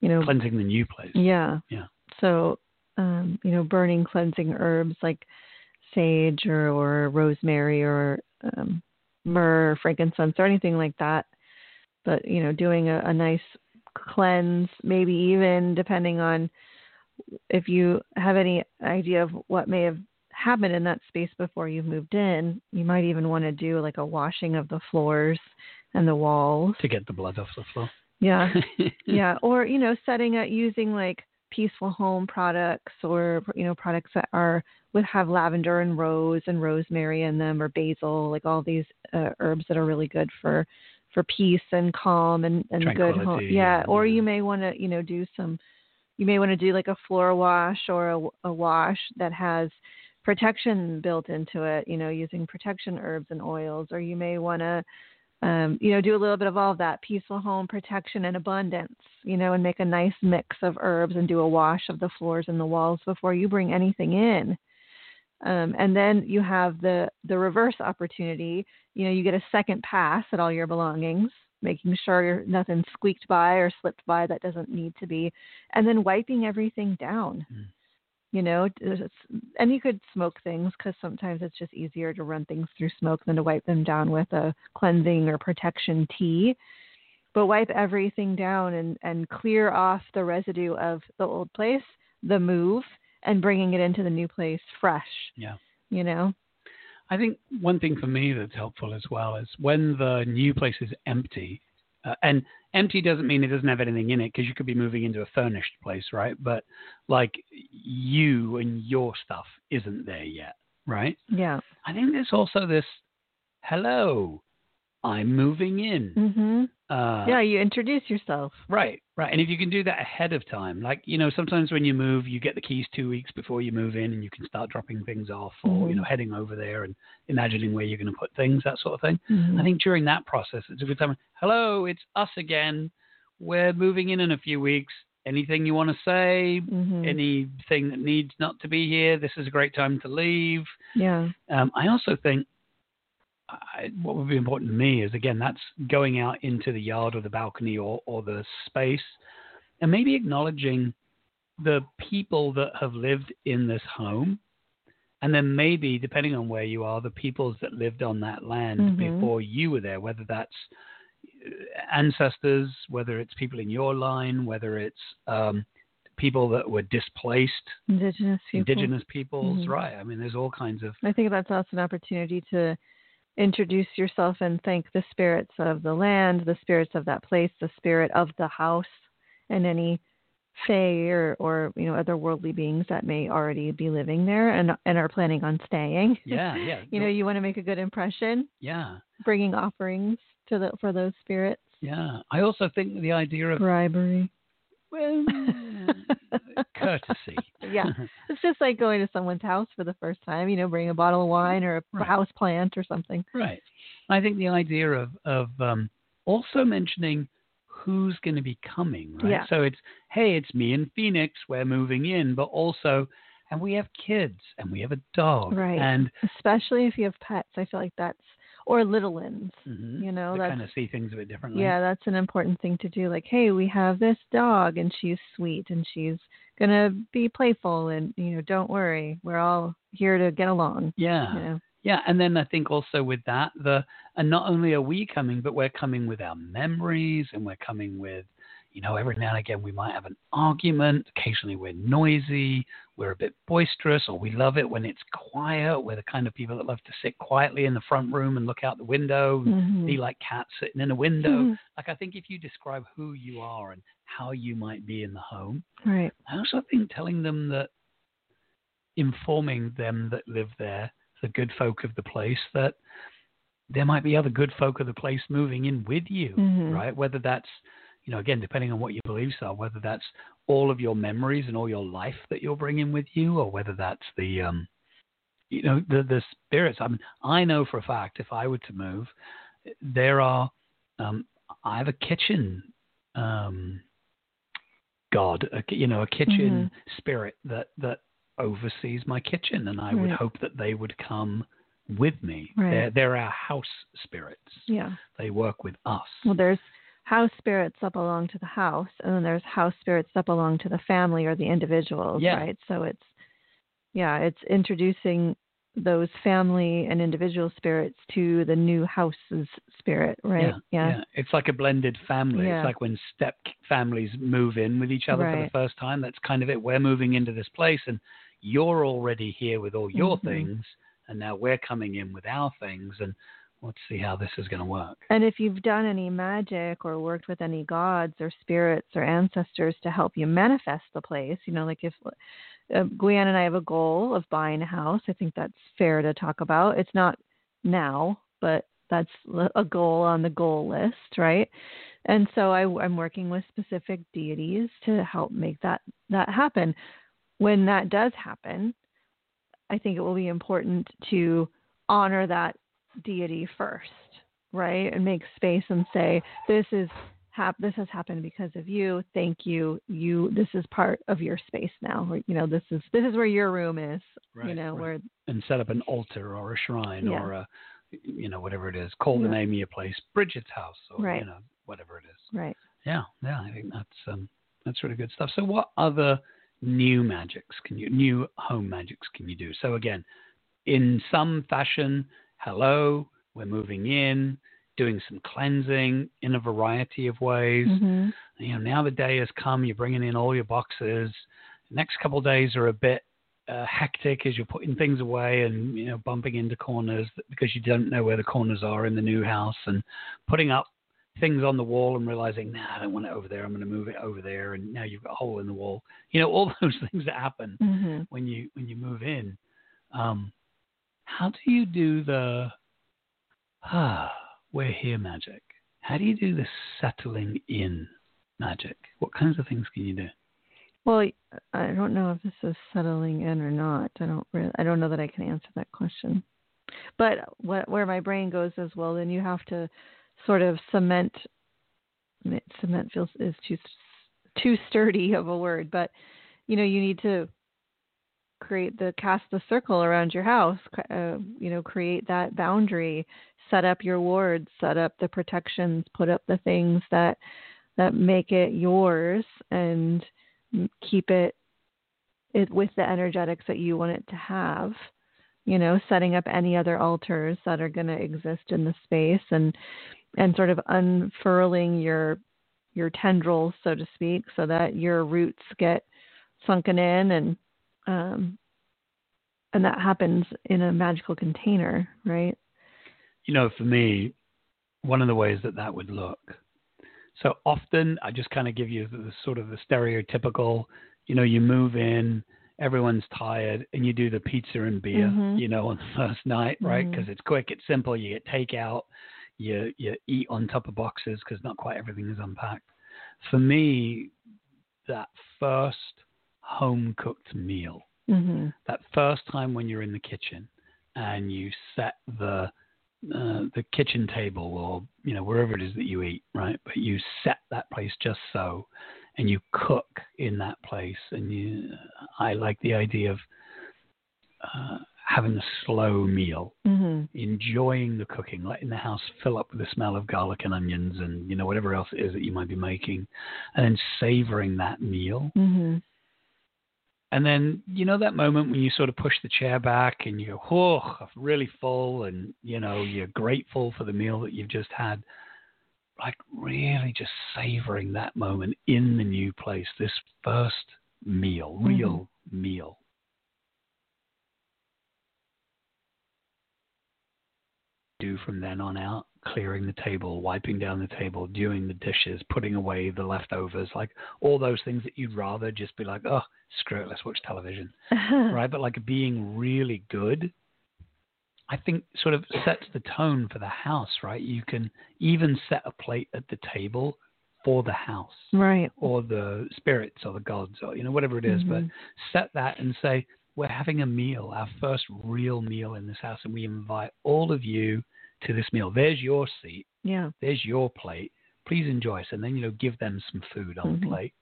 you know, Cleansing the new place. yeah. Yeah. So, um, you know, burning cleansing herbs like sage or, or rosemary or um, myrrh or frankincense or anything like that. But you know, doing a, a nice cleanse, maybe even depending on if you have any idea of what may have happened in that space before you've moved in, you might even want to do like a washing of the floors and the walls. To get the blood off the floor. Yeah. yeah. Or, you know, setting up using like peaceful home products or, you know, products that are would have lavender and rose and rosemary in them or basil, like all these uh, herbs that are really good for for peace and calm and and good home. Yeah, or you may want to you know do some. You may want to do like a floor wash or a, a wash that has protection built into it. You know, using protection herbs and oils, or you may want to um, you know, do a little bit of all of that peaceful home protection and abundance, you know, and make a nice mix of herbs and do a wash of the floors and the walls before you bring anything in. Um, and then you have the the reverse opportunity. You know, you get a second pass at all your belongings, making sure nothing squeaked by or slipped by that doesn't need to be, and then wiping everything down. Mm. You know, and you could smoke things because sometimes it's just easier to run things through smoke than to wipe them down with a cleansing or protection tea. But wipe everything down and and clear off the residue of the old place, the move, and bringing it into the new place fresh. Yeah. You know. I think one thing for me that's helpful as well is when the new place is empty, uh, and empty doesn't mean it doesn't have anything in it because you could be moving into a furnished place, right? But like you and your stuff isn't there yet, right? Yeah. I think there's also this hello, I'm moving in. Mhm. Uh, yeah, you introduce yourself. Right, right. And if you can do that ahead of time, like, you know, sometimes when you move, you get the keys two weeks before you move in and you can start dropping things off or, you Mhm. know, heading over there and imagining where you're going to put things, that sort of thing. Mhm. I think during that process, it's a good time. Hello, it's us again. We're moving in in a few weeks. Anything you want to say? Mhm. Anything that needs not to be here? This is a great time to leave. yeah. Um, I also think I, what would be important to me is again that's going out into the yard or the balcony or, or the space, and maybe acknowledging the people that have lived in this home, and then maybe depending on where you are, the peoples that lived on that land Mhm. before you were there, whether that's uh, ancestors, whether it's people in your line, whether it's um, people that were displaced, Indigenous people. indigenous peoples, Mhm. right? I mean, there's all kinds of I think that's also an opportunity to introduce yourself and thank the spirits of the land, the spirits of that place, the spirit of the house, and any fae or, or you know other worldly beings that may already be living there and and are planning on staying. Yeah, yeah. you know, you want to make a good impression, yeah, bringing offerings to the for those spirits. yeah. I also think the idea of Bribery. Well, courtesy. Yeah. It's just like going to someone's house for the first time, you know, bring a bottle of wine or a Right. house plant or something. right. I think the idea of of um, also mentioning who's going to be coming, right? Yeah. So it's hey, it's me and Phoenix. We're moving in, but also, and we have kids and we have a dog, Right. And Especially if you have pets. I feel like that's or little ones. mhm, You know, they kind of see things a bit differently. yeah, that's an important thing to do. Like, hey, we have this dog and she's sweet and she's gonna be playful and you know, don't worry, we're all here to get along. yeah. You know. Yeah, and then I think also with that, the and not only are we coming, but we're coming with our memories, and we're coming with, you know, every now and again we might have an argument. Occasionally we're noisy, we're a bit boisterous, or we love it when it's quiet. We're the kind of people that love to sit quietly in the front room and look out the window, and Mhm. be like cats sitting in a window. Mhm. Like I think if you describe who you are and how you might be in the home, Right. I also think telling them that, informing them that live there, the good folk of the place, that there might be other good folk of the place moving in with you, Mhm. right? Whether that's, you know, again, depending on what your beliefs are, whether that's all of your memories and all your life that you're bringing with you, or whether that's the, um, you know, the the spirits. I mean, I know for a fact if I were to move, there are, um, I have a kitchen. Um, God, a, you know, a kitchen spirit that that oversees my kitchen, and I would hope that they would come with me. Right. They're they're our house spirits. Yeah. They work with us. Well, there's house spirits that belong to the house, and then there's house spirits that belong to the family or the individuals, Yeah. right? So it's, yeah, it's introducing those family and individual spirits to the new house's spirit, right? Yeah, It's like a blended family. Yeah. It's like when step families move in with each other for the first time. That's kind of it. We're moving into this place, and you're already here with all your Mhm. things, and now we're coming in with our things, and let's see how this is going to work. And if you've done any magic or worked with any gods or spirits or ancestors to help you manifest the place, you know, like if uh, Gwion and I have a goal of buying a house, I think that's fair to talk about. It's not now, but that's a goal on the goal list, right? And so I, I'm working with specific deities to help make that that happen. When that does happen, I think it will be important to honor that deity first, right? And make space and say, "This is hap- this has happened because of you. Thank you. You this is part of your space now. Or, you know, this is this is where your room is. you know, right. where and set up an altar or a shrine Yeah. or a you know whatever it is call the Yeah. name of your place bridget's house or Right. you know whatever it is right. yeah yeah i think that's um that's really good stuff so what other new magics can you new home magics can you do so again in some fashion hello we're moving in doing some cleansing in a variety of ways hmm you know, now the day has come, you're bringing in all your boxes. The next couple of days are a bit uh, hectic as you're putting things away and, you know, bumping into corners because you don't know where the corners are in the new house and putting up things on the wall and realizing, nah, I don't want it over there. I'm going to move it over there. And now you've got a hole in the wall. You know, all those things that happen hmm when you, when you move in. Um, how do you do the, ah, we're here magic? How do you do the settling in magic? What kinds of things can you do? Well, I don't know if this is settling in or not. I don't really, I don't know that I can answer that question. But what, where my brain goes is well, then you have to sort of cement. Cement feels is too too sturdy of a word, but you know you need to create the cast the circle around your house. Uh, you know, create that boundary, set up your wards, set up the protections, put up the things that that make it yours, and keep it it with the energetics that you want it to have you know setting up any other altars that are going to exist in the space and and sort of unfurling your your tendrils so to speak so that your roots get sunken in and um and that happens in a magical container right You know, for me, one of the ways that that would look. So often, I just kind of give you the, the sort of the stereotypical. You know, you move in, everyone's tired, and you do the pizza and beer. Mhm. You know, on the first night, right? Because it's quick, it's simple. You get takeout, you you eat on top of boxes because not quite everything is unpacked. For me, that first home cooked meal. Mhm that first time when you're in the kitchen and you set the uh, the kitchen table or you know wherever it is that you eat right but you set that place just so and you cook in that place and you i like the idea of uh, having a slow meal mhm enjoying the cooking letting the house fill up with the smell of garlic and onions and you know whatever else it is that you might be making and then savoring that meal mhm and then, you know, that moment when you sort of push the chair back and you're, oh, I'm really full, and, you know, you're grateful for the meal that you've just had. Like, really just savoring that moment in the new place, this first meal, mm-hmm. real meal. Do from then on out, clearing the table, wiping down the table, doing the dishes, putting away the leftovers, like all those things that you'd rather just be like, oh, screw it, let's watch television, right? But like being really good, I think sort of sets the tone for the house, right? You can even set a plate at the table for the house right or the spirits or the gods or you know whatever it is, but Mhm. set that and say we're having a meal, our first real meal in this house, and we invite all of you to this meal. There's your seat, yeah there's your plate. Please enjoy us, and then you know give them some food on Mhm. the plate,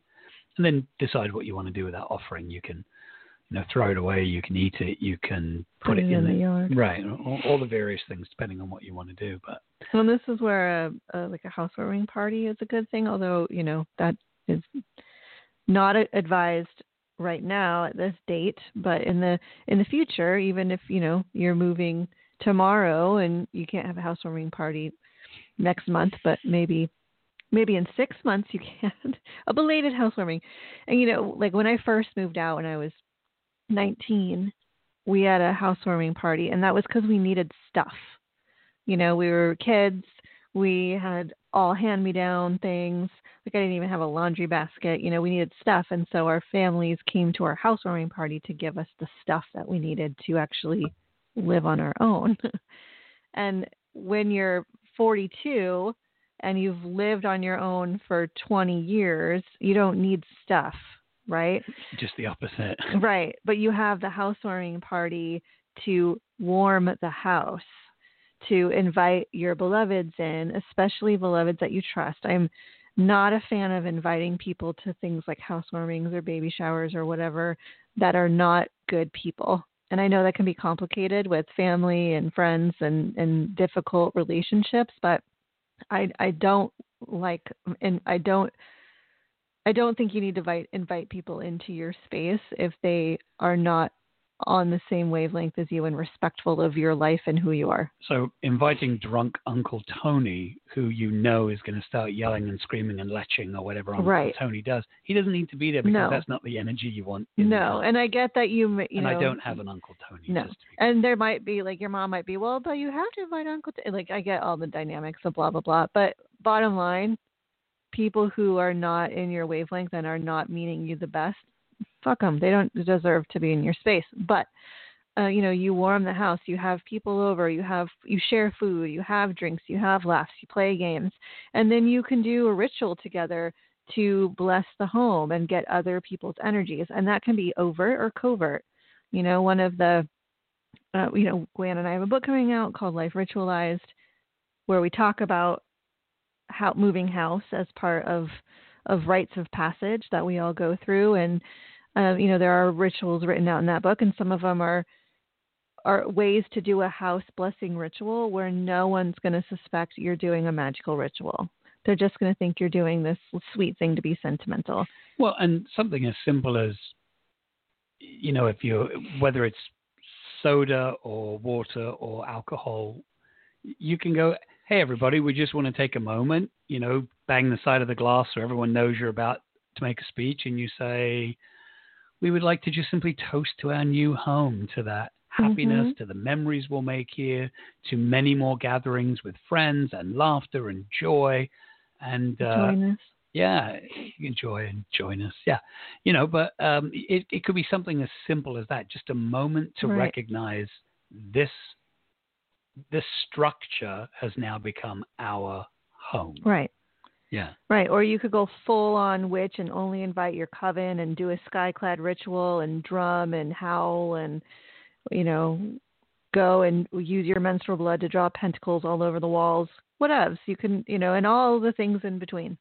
and then decide what you want to do with that offering. You can, you know, throw it away. You can eat it. You can put, Put it in the yard. right. All, all the various things depending on what you want to do. But Well, this is where a, a like a housewarming party is a good thing, although you know that is not advised right now at this date. But in the in the future, even if you know you're moving tomorrow and you can't have a housewarming party next month, but maybe maybe in six months you can a belated housewarming. And you know, like when I first moved out when I was 19, we had a housewarming party, and that was because we needed stuff. You know, we were kids. We had all hand me down things. Like I didn't even have a laundry basket. You know, we needed stuff. And so our families came to our housewarming party to give us the stuff that we needed to actually live on our own. and when you're 42 and you've lived on your own for 20 years, you don't need stuff, right? Just the opposite. Right. But you have the housewarming party to warm the house, to invite your beloveds in, especially beloveds that you trust. I'm not a fan of inviting people to things like housewarmings or baby showers or whatever that are not good people. And I know that can be complicated with family and friends and, and difficult relationships, but I I don't like and I don't I don't think you need to invite invite people into your space if they are not on the same wavelength as you and respectful of your life and who you are. So inviting drunk Uncle Tony, who you know is going to start yelling and screaming and leching or whatever Uncle Right. Tony does, he doesn't need to be there because No. that's not the energy you want. No, and I get that you you and know I don't have an Uncle Tony. No. and there might be like your mom might be well but you have to invite uncle to like i get all the dynamics of blah blah blah but bottom line people who are not in your wavelength and are not meaning you the best fuck them they don't deserve to be in your space. But uh, you know you warm the house you have people over you have you share food you have drinks you have laughs you play games and then you can do a ritual together to bless the home and get other people's energies. And that can be overt or covert. You know one of the uh, you know, Gwion and I have a book coming out called Life Ritualized, where we talk about how moving house as part of of rites of passage that we all go through, and uh, you know there are rituals written out in that book, and some of them are are ways to do a house blessing ritual where no one's going to suspect you're doing a magical ritual. They're just going to think you're doing this sweet thing to be sentimental. Well, and something as simple as, you know, if you whether it's soda or water or alcohol, you can go, hey everybody, we just want to take a moment, you know, bang the side of the glass so everyone knows you're about to make a speech, and you say, we would like to just simply toast to our new home, to that happiness, Mhm. to the memories we'll make here, to many more gatherings with friends and laughter and joy. And uh, Join us. yeah, enjoy and join us. Yeah, you know, but um, it it could be something as simple as that, just a moment to Right. recognize this this structure has now become our home. Right. Yeah, Right, or you could go full on witch and only invite your coven and do a skyclad ritual and drum and howl and you know go and use your menstrual blood to draw pentacles all over the walls. Whatevs you can you know and all the things in between.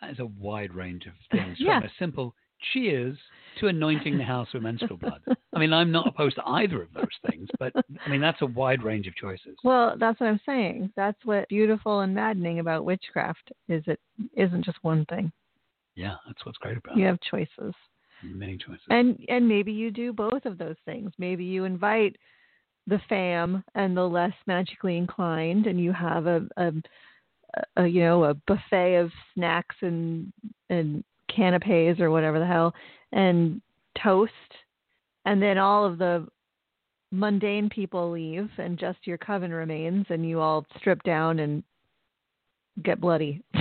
that is a wide range of things Yeah. from a simple cheers to anointing the house with menstrual blood. I mean, I'm not opposed to either of those things, but I mean that's a wide range of choices. Well, that's what I'm saying. That's what beautiful and maddening about witchcraft is it isn't just one thing. Yeah, that's what's great about You it. have choices. Many choices. and and maybe you do both of those things maybe you invite the fam and the less magically inclined and you have a, a, a you know a buffet of snacks and and canapes or whatever the hell and toast and then all of the mundane people leave and just your coven remains and you all strip down and get bloody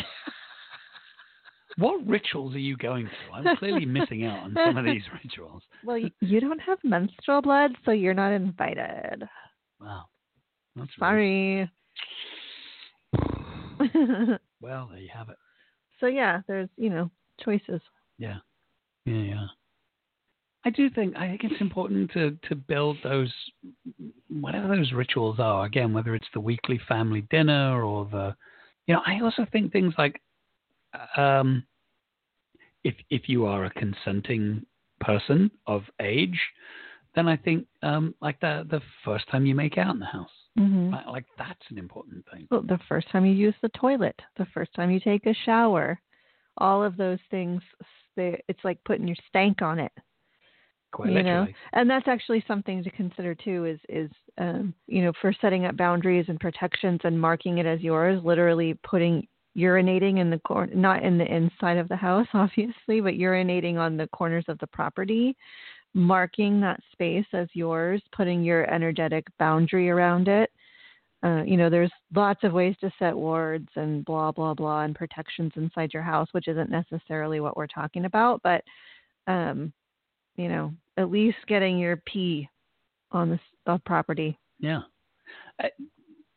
What rituals are you going through? I'm clearly missing out on some of these rituals. well you, don't have menstrual blood so you're not invited Wow. That's. Sorry. Well, there you have it. so yeah, there's you know choices. Yeah. Yeah, yeah. I do think I think it's important to to build those whatever those rituals are. Again, whether it's the weekly family dinner or the you know, I also think things like um if if you are a consenting person of age, then I think um like the the first time you make out in the house. Mm-hmm. Like, like that's an important thing. Well, the first time you use the toilet, the first time you take a shower, all of those things. They, it's like putting your stank on it. Quite you know and that's actually something to consider too is is um you know for setting up boundaries and protections and marking it as yours literally putting urinating in the corner not in the inside of the house obviously but urinating on the corners of the property marking that space as yours putting your energetic boundary around it uh, you know there's lots of ways to set wards and blah blah blah and protections inside your house which isn't necessarily what we're talking about but um you know, at least getting your pee on the property. Yeah.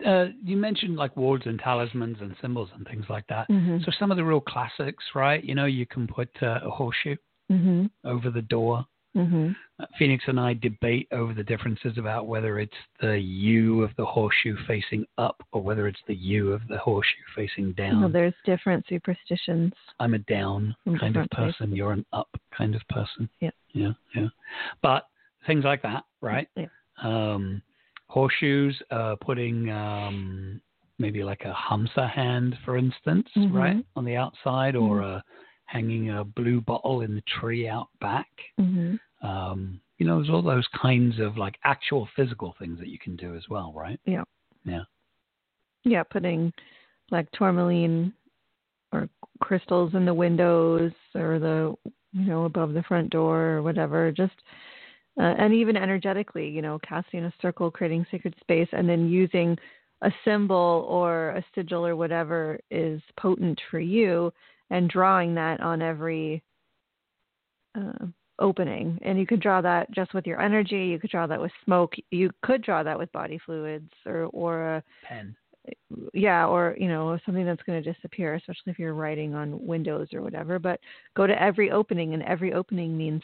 Uh, you mentioned like wards and talismans and symbols and things like that. Mhm. So some of the real classics, right? You know, you can put uh, a horseshoe Mhm. over the door. Mhm. Uh, Phoenix and I debate over the differences about whether it's the U of the horseshoe facing up or whether it's the U of the horseshoe facing down. Well, there's different superstitions. I'm a down kind of places. person. You're an up kind of person. Yeah. Yeah. Yeah. But things like that, right? Yeah. Um, horseshoes, uh, putting um, maybe like a Hamsa hand, for instance, Mhm. right, on the outside, or Mm-hmm. uh, hanging a blue bottle in the tree out back. Mhm. Um, you know, there's all those kinds of like actual physical things that you can do as well, right? Yeah. Yeah. Yeah, putting like tourmaline or crystals in the windows or the you know above the front door or whatever. Just uh, and even energetically, you know, casting a circle, creating sacred space, and then using a symbol or a sigil or whatever is potent for you, and drawing that on every uh, opening. And you could draw that just with your energy. You could draw that with smoke. You could draw that with body fluids or or a Pen. yeah, or you know something that's going to disappear, especially if you're writing on windows or whatever. But go to every opening, and every opening means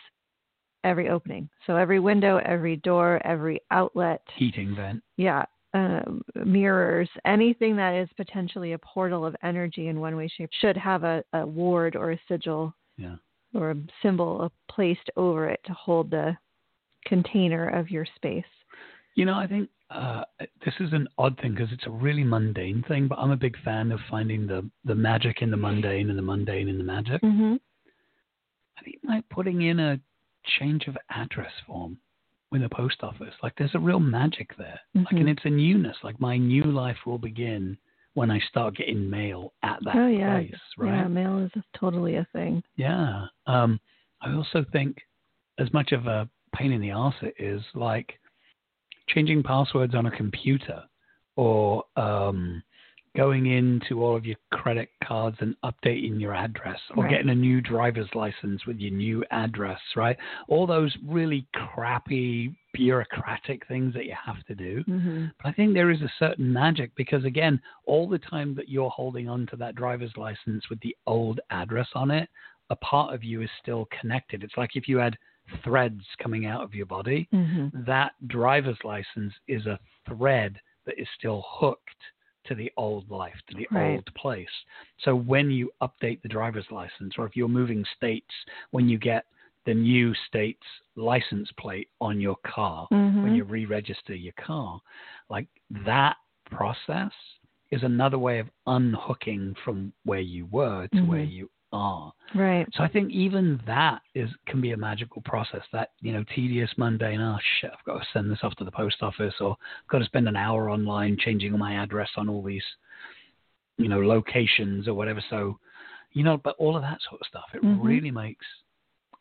every opening. So every window, every door, every outlet, Heating vent. yeah, um, mirrors, anything that is potentially a portal of energy in one way, shape, should have a, a ward or a sigil Yeah. or a symbol placed over it to hold the container of your space. You know, I think uh, this is an odd thing because it's a really mundane thing, but I'm a big fan of finding the, the magic in the mundane and the mundane in the magic. Mm-hmm. I think like putting in a change of address form with a post office, like there's a real magic there. Like, Mhm. and it's a newness. Like my new life will begin when I start getting mail at that oh yeah, place, right? yeah, mail is totally a thing. Yeah. Um, I also think, as much of a pain in the arse it is, like changing passwords on a computer or um, going into all of your credit cards and updating your address or Right. getting a new driver's license with your new address, right? All those really crappy bureaucratic things that you have to do. hmm But I think there is a certain magic because, again, all the time that you're holding on to that driver's license with the old address on it, a part of you is still connected. It's like if you had threads coming out of your body, hmm that driver's license is a thread that is still hooked to the old life, to the Right. old place. So when you update the driver's license, or if you're moving states, when you get the new state's license plate on your car, when Mhm. you re-register your car, like that process is another way of unhooking from where you were to where Mhm. you are. Right. So I think even that is can be a magical process. That you know, tedious, mundane. Oh shit! I've got to send this off to the post office, or I've got to spend an hour online changing my address on all these, you know, locations or whatever. So, you know, but all of that sort of stuff, it Mhm. really makes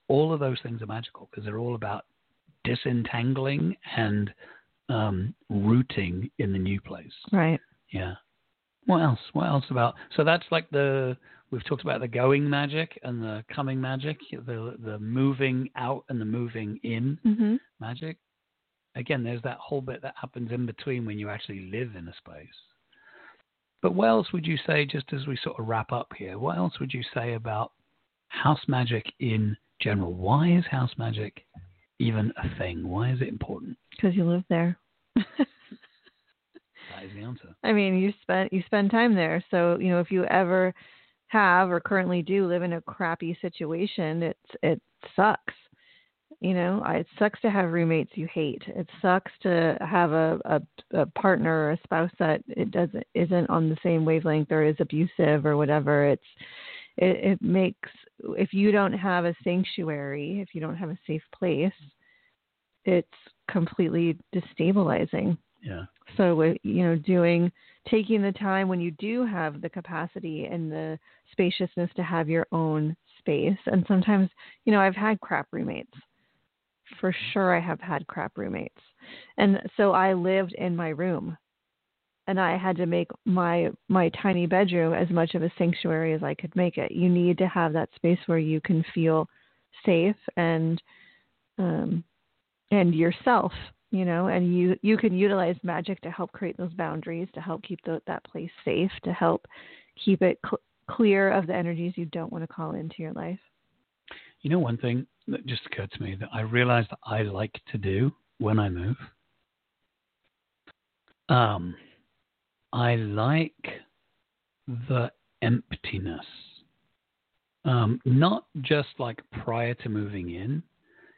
all of those things are magical because they're all about disentangling and um, rooting in the new place. Right. Yeah. What else? What else about? So that's like the we've talked about the going magic and the coming magic, the the moving out and the moving in hmm magic. Again, there's that whole bit that happens in between when you actually live in a space. But what else would you say, just as we sort of wrap up here? What else would you say about house magic in general? Why is house magic even a thing? Why is it important? Because you live there. That is the answer. I mean, you spend you spend time there, so you know if you ever have or currently do live in a crappy situation, it's it sucks. You know, it sucks to have roommates you hate. It sucks to have a a, a partner or a spouse that it doesn't isn't on the same wavelength or is abusive or whatever. It's it, it makes if you don't have a sanctuary, if you don't have a safe place, it's completely destabilizing. Yeah. So, you know, doing, taking the time when you do have the capacity and the spaciousness to have your own space. And sometimes, you know, I've had crap roommates. For sure, I have had crap roommates. And so I lived in my room and I had to make my my tiny bedroom as much of a sanctuary as I could make it. You need to have that space where you can feel safe and um and yourself you know, and you you can utilize magic to help create those boundaries, to help keep the, that place safe, to help keep it cl- clear of the energies you don't want to call into your life. You know, one thing that just occurred to me that I realized that I like to do when I move. Um, I like the emptiness. Um, not just like prior to moving in,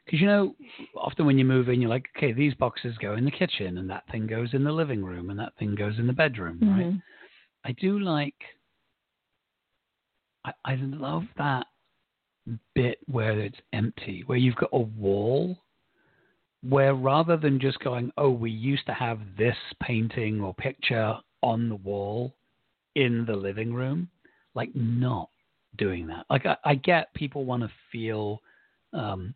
because you know, often when you move in, you're like, okay, these boxes go in the kitchen, and that thing goes in the living room, and that thing goes in the bedroom, right? Mhm. I do like. I, I love that bit where it's empty, where you've got a wall, where rather than just going, oh, we used to have this painting or picture on the wall in the living room, like not doing that. Like I, I get people want to feel um,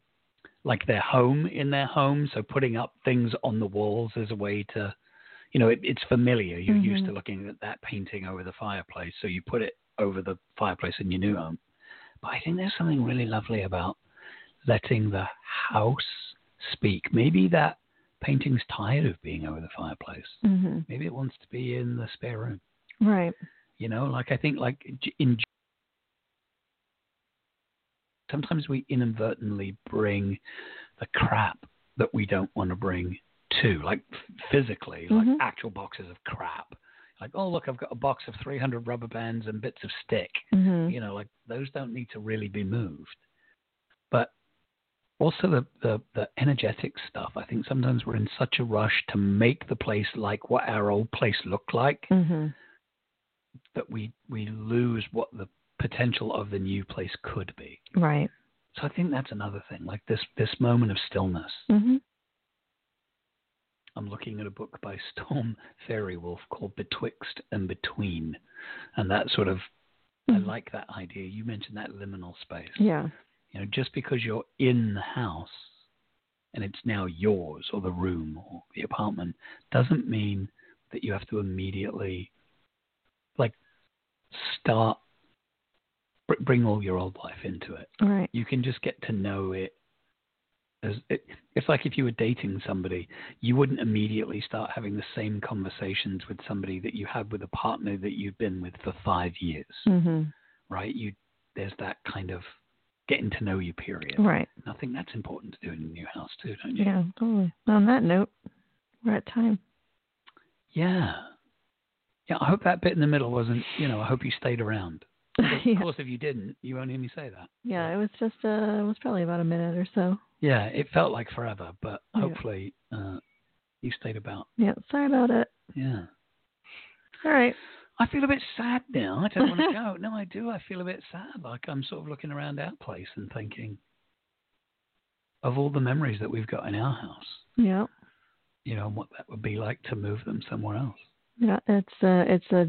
like they're home in their home, so putting up things on the walls is a way to, you know, it, it's familiar. You're used to looking at that painting over the fireplace, so you put it over the fireplace in your new home. But I think there's something really lovely about letting the house speak. Maybe that painting's tired of being over the fireplace. Mhm. Maybe it wants to be in the spare room. Right. You know, like I think like in sometimes we inadvertently bring the crap that we don't want to bring to, like physically, like Mhm. actual boxes of crap. Like, oh look, I've got a box of 300 rubber bands and bits of stick. Mhm. You know, like those don't need to really be moved. But also the, the the energetic stuff. I think sometimes we're in such a rush to make the place like what our old place looked like Mhm. that we we lose what the potential of the new place could be. Right. So I think that's another thing, like this this moment of stillness. Mhm. I'm looking at a book by Storm Faerywolf called Betwixt and Between, and that sort of I Mhm. like that idea. You mentioned that liminal space. Yeah. You know, just because you're in the house and it's now yours or the room or the apartment doesn't mean that you have to immediately like start bring all your old life into it. Right. You can just get to know it as it, it's like if you were dating somebody, you wouldn't immediately start having the same conversations with somebody that you had with a partner that you've been with for 5 years, Mhm. right? You there's that kind of getting to know you period. Right. And I think that's important to do in a new house too, don't you? Yeah. Totally. On that note, we're at time. Yeah. Yeah, I hope that bit in the middle wasn't, you know, I hope you stayed around. Of course, if you didn't, you won't hear me say that. Yeah. It was just uh, it was probably about a minute or so. Yeah, it felt like forever, but Yeah. hopefully uh, you stayed about. Yeah. Sorry about it. Yeah. All right. I feel a bit sad now. I don't want to go. No, I do. I feel a bit sad. Like I'm sort of looking around our place and thinking of all the memories that we've got in our house, Yeah. you know, and what that would be like to move them somewhere else. Yeah. It's a it's a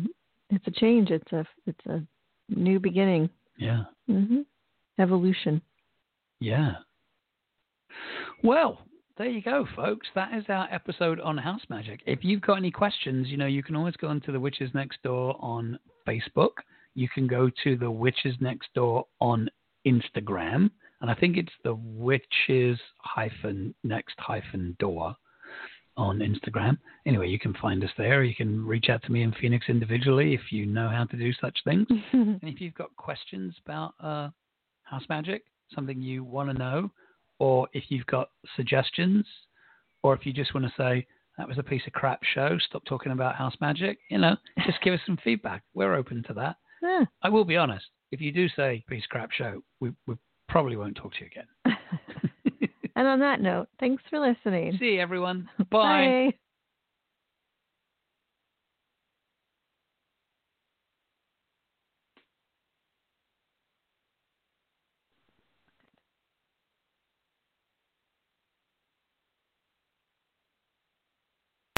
it's a change. It's a it's a new beginning. Yeah. Mhm. Evolution. Yeah. Well, there you go, folks. That is our episode on house magic. If you've got any questions, you know, you can always go onto the Witches Next Door on Facebook. You can go to the Witches Next Door on Instagram, and I think it's the Witches hyphen Next hyphen Door on Instagram. Anyway, you can find us there. You can reach out to me in Phoenix individually if you know how to do such things. And if you've got questions about uh, house magic, something you want to know, or if you've got suggestions, or if you just want to say, that was a piece of crap show, stop talking about house magic, you know, just give us some feedback. We're open to that. Yeah. I will be honest, if you do say piece of crap show, we, we probably won't talk to you again. And on that note, thanks for listening. See you, everyone. Bye. Bye.